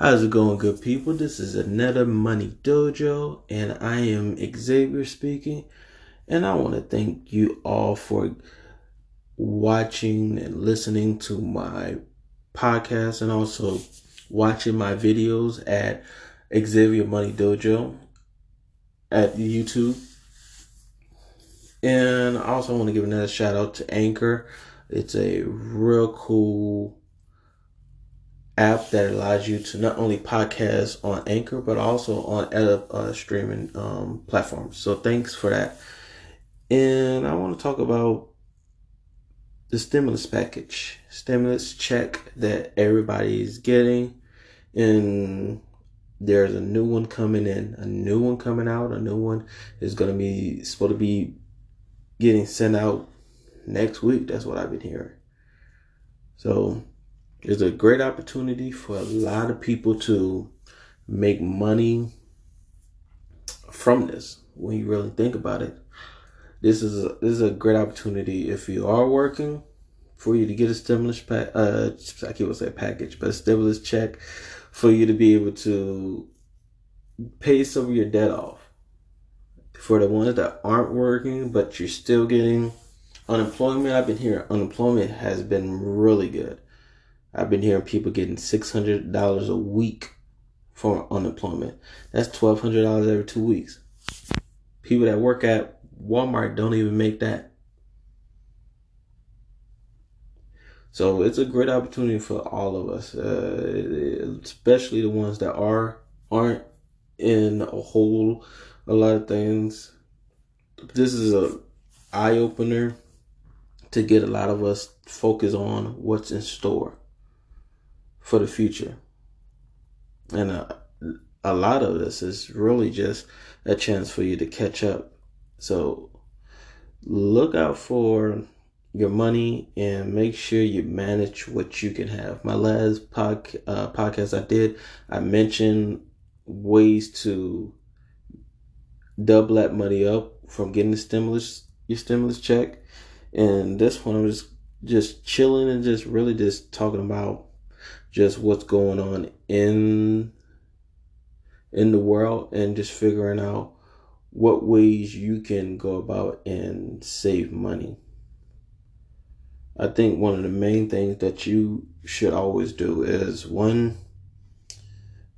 How's it going, good people? This is another Money Dojo, and I am Xavier speaking. And I want to thank you all for watching and listening to my podcast and also watching my videos at Xavier Money Dojo at YouTube. And I also want to give another shout out to Anchor. It's a real cool app that allows you to not only podcast on Anchor but also on other uh, streaming um, platforms. So thanks for that. And I want to talk about the stimulus package, stimulus check that everybody is getting, and there's a new one coming in, a new one coming out, a new one is going to be supposed to be getting sent out next week. That's what I've been hearing. So it's a great opportunity for a lot of people to make money from this when you really think about it. This is a, this is a great opportunity if you are working for you to get a stimulus pack. Uh, I can't say package, but a stimulus check for you to be able to pay some of your debt off. For the ones that aren't working, but you're still getting unemployment, I've been hearing unemployment has been really good. I've been hearing people getting six hundred dollars a week for unemployment. That's twelve hundred dollars every two weeks. People that work at Walmart don't even make that. So it's a great opportunity for all of us, uh, especially the ones that are aren't in a whole a lot of things. This is a eye opener to get a lot of us focus on what's in store for the future. And a, a lot of this is really just a chance for you to catch up. So look out for your money and make sure you manage what you can have. My last pod, uh, podcast I did, I mentioned ways to double that money up from getting the stimulus, your stimulus check. And this one, I'm just just chilling and just really just talking about just what's going on in in the world and just figuring out what ways you can go about and save money. I think one of the main things that you should always do is one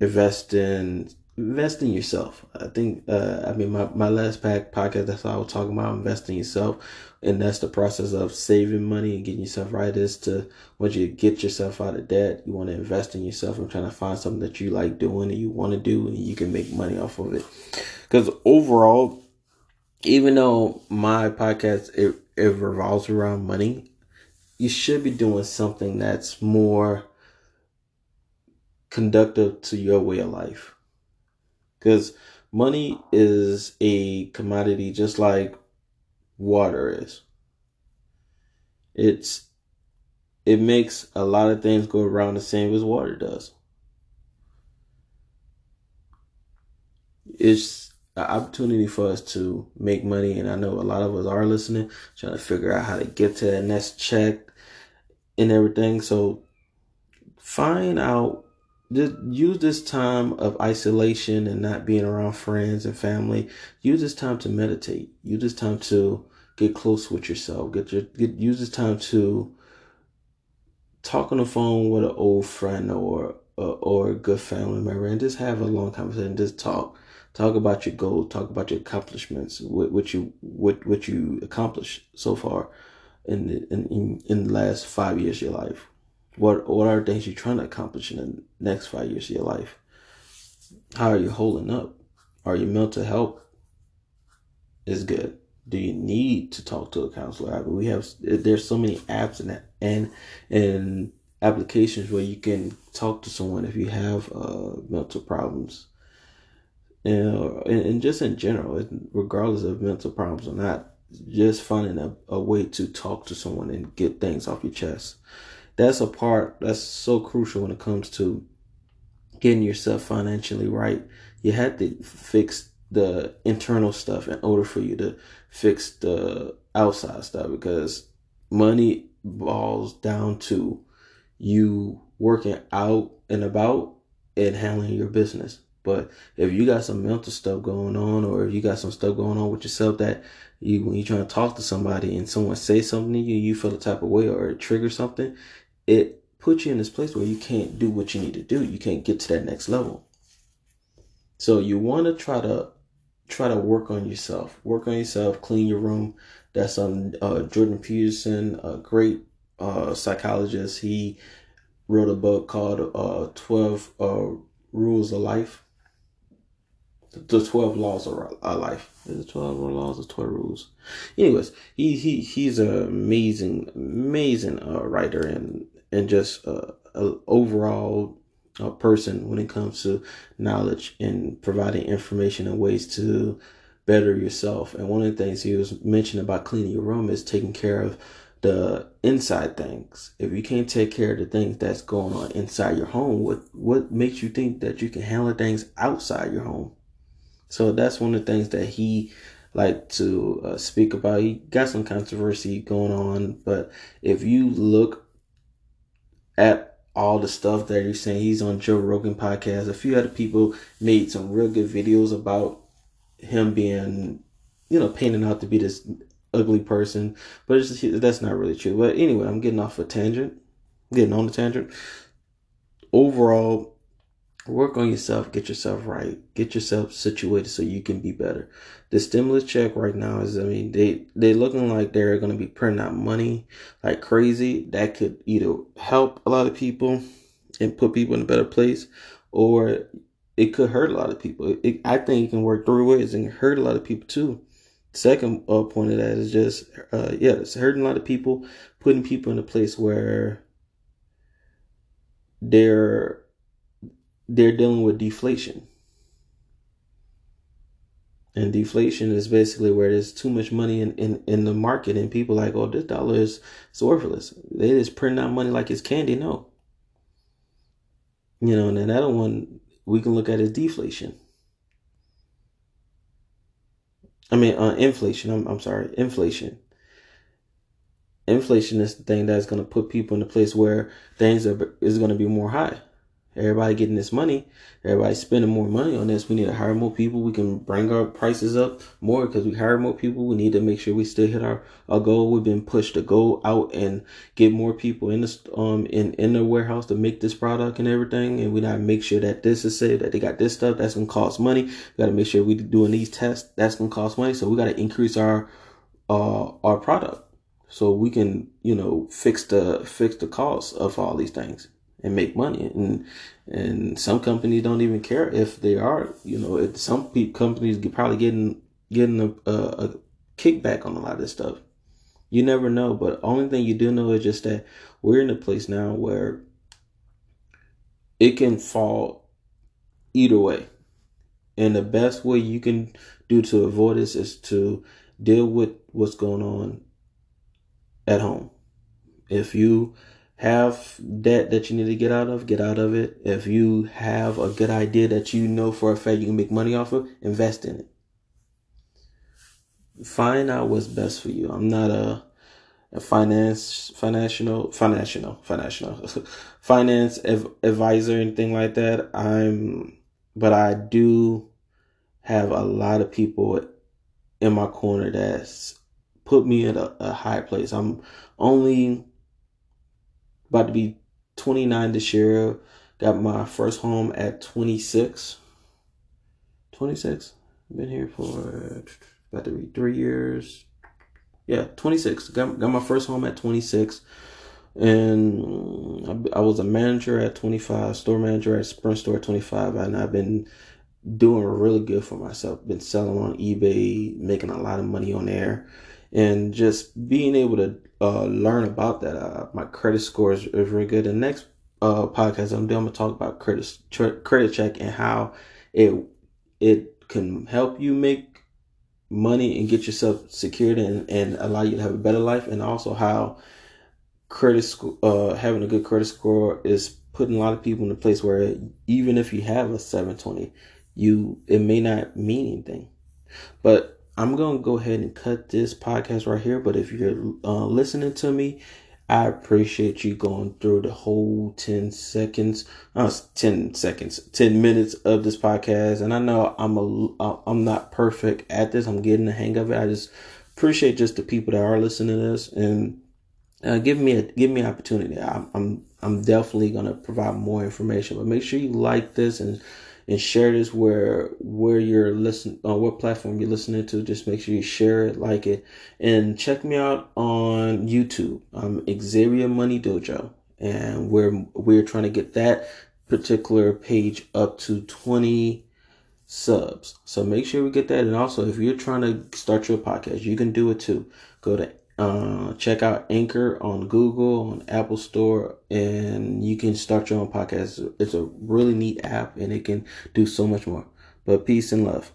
invest in invest in yourself. I think, uh, I mean, my, my last pack podcast, that's how I was talking about investing in yourself. And that's the process of saving money and getting yourself right is to, once you get yourself out of debt, you want to invest in yourself and trying to find something that you like doing and you want to do and you can make money off of it. Because overall, even though my podcast, it, it revolves around money, you should be doing something that's more conductive to your way of life because money is a commodity just like water is. It's it makes a lot of things go around the same as water does. It's an opportunity for us to make money, and I know a lot of us are listening, trying to figure out how to get to that next check and everything. So find out use this time of isolation and not being around friends and family. Use this time to meditate. Use this time to get close with yourself. Get your get use this time to talk on the phone with an old friend or uh, or a good family member and just have a long conversation. Just talk. Talk about your goals. Talk about your accomplishments. What, what you what what you accomplished so far in the, in in the last five years of your life. What what are things you're trying to accomplish in the next five years of your life? How are you holding up? Are your mental health is good? Do you need to talk to a counselor? I mean, we have there's so many apps and and and applications where you can talk to someone if you have uh, mental problems. You And, and just in general, regardless of mental problems or not, just finding a, a way to talk to someone and get things off your chest that's a part that's so crucial when it comes to getting yourself financially right. You had to fix the internal stuff in order for you to fix the outside stuff because money boils down to you working out and about and handling your business. But if you got some mental stuff going on, or if you got some stuff going on with yourself that you when you're trying to talk to somebody and someone say something to you, you feel a type of way or it triggers something, it puts you in this place where you can't do what you need to do. You can't get to that next level. So you want to try to try to work on yourself. Work on yourself. Clean your room. That's on uh, Jordan Peterson, a great uh, psychologist. He wrote a book called uh, 12 uh, Rules of Life. The 12 Laws of Life. Is it 12 Laws or 12 Rules? Anyways, he, he he's an amazing, amazing uh, writer and, and just uh, overall uh, person when it comes to knowledge and providing information and ways to better yourself. And one of the things he was mentioning about cleaning your room is taking care of the inside things. If you can't take care of the things that's going on inside your home, what what makes you think that you can handle things outside your home? So that's one of the things that he like to uh, speak about. He got some controversy going on, but if you look at all the stuff that he's saying, he's on Joe Rogan podcast. A few other people made some real good videos about him being, you know, painting out to be this ugly person, but that's not really true. But anyway, I'm getting off a tangent, getting on the tangent. Overall, work on yourself, get yourself right, get yourself situated so you can be better. The stimulus check right now is, I mean, they they looking like they're going to be printing out money like crazy. That could either help a lot of people and put people in a better place, or it could hurt a lot of people. It, I think it can work three ways and hurt a lot of people too. Second uh, point of that is just, uh, yeah, it's hurting a lot of people, putting people in a place where they're they're dealing with deflation. And deflation is basically where there's too much money in, in, in the market and people like, oh, this dollar is worthless. They just print out money like it's candy. No. You know, and another one we can look at is deflation. I mean, uh, inflation. I'm, I'm sorry, inflation. Inflation is the thing that's going to put people in a place where things are is going to be more high. Everybody getting this money, everybody spending more money on this. We need to hire more people. We can bring our prices up more because we hire more people. We need to make sure we still hit our, our goal. We've been pushed to go out and get more people in the um in in the warehouse to make this product and everything. And we gotta make sure that this is safe, that they got this stuff that's gonna cost money. We gotta make sure we doing these tests that's gonna cost money. So we gotta increase our uh our product so we can you know fix the fix the cost of all these things and make money. And and some companies don't even care if they are. You know, it, some companies probably getting getting a, a, a kickback on a lot of this stuff. You never know, but only thing you do know is just that we're in a place now where it can fall either way. And the best way you can do to avoid this is to deal with what's going on at home. If you have debt that you need to get out of, get out of it. If you have a good idea that you know for a fact you can make money off of, invest in it. Find out what's best for you. I'm not a, a finance, financial, financial, financial, finance ev- advisor, anything like that. I'm, but I do have a lot of people in my corner that's put me at a, a high place. I'm only about to be 29 this year. Got my first home at 26. 26. Been here for about to be three years. Yeah, 26. Got, got my first home at 26. And I, I was a manager at 25, store manager at Sprint Store at 25. And I've been doing really good for myself. Been selling on eBay, making a lot of money on there and just being able to uh, learn about that. Uh, my credit score is, is really good. The next uh, podcast I'm doing, I'm gonna talk about credit credit check and how it it can help you make money and get yourself secured and, and allow you to have a better life, and also how credit score uh, having a good credit score is putting a lot of people in a place where even if you have a 720, you it may not mean anything, but I'm to go ahead and cut this podcast right here. But if you're uh, listening to me I appreciate you going through the whole 10 seconds, uh, 10 seconds, 10 minutes of this podcast. And I know I'm a, I'm not perfect at this. I'm getting the hang of it. I just appreciate just the people that are listening to this and uh, give me a, give me an opportunity. I'm, I'm, I'm definitely going to provide more information, but make sure you like this and, and share this where where you're listening on uh, what platform you're listening to. Just make sure you share it, like it, and check me out on YouTube. I'm Xavier Money Dojo, and we're we're trying to get that particular page up to 20 subs. So make sure we get that. And also, if you're trying to start your podcast, you can do it too. Go to uh, check out Anchor on Google, on Apple Store, and you can start your own podcast. It's a really neat app and it can do so much more. But peace and love.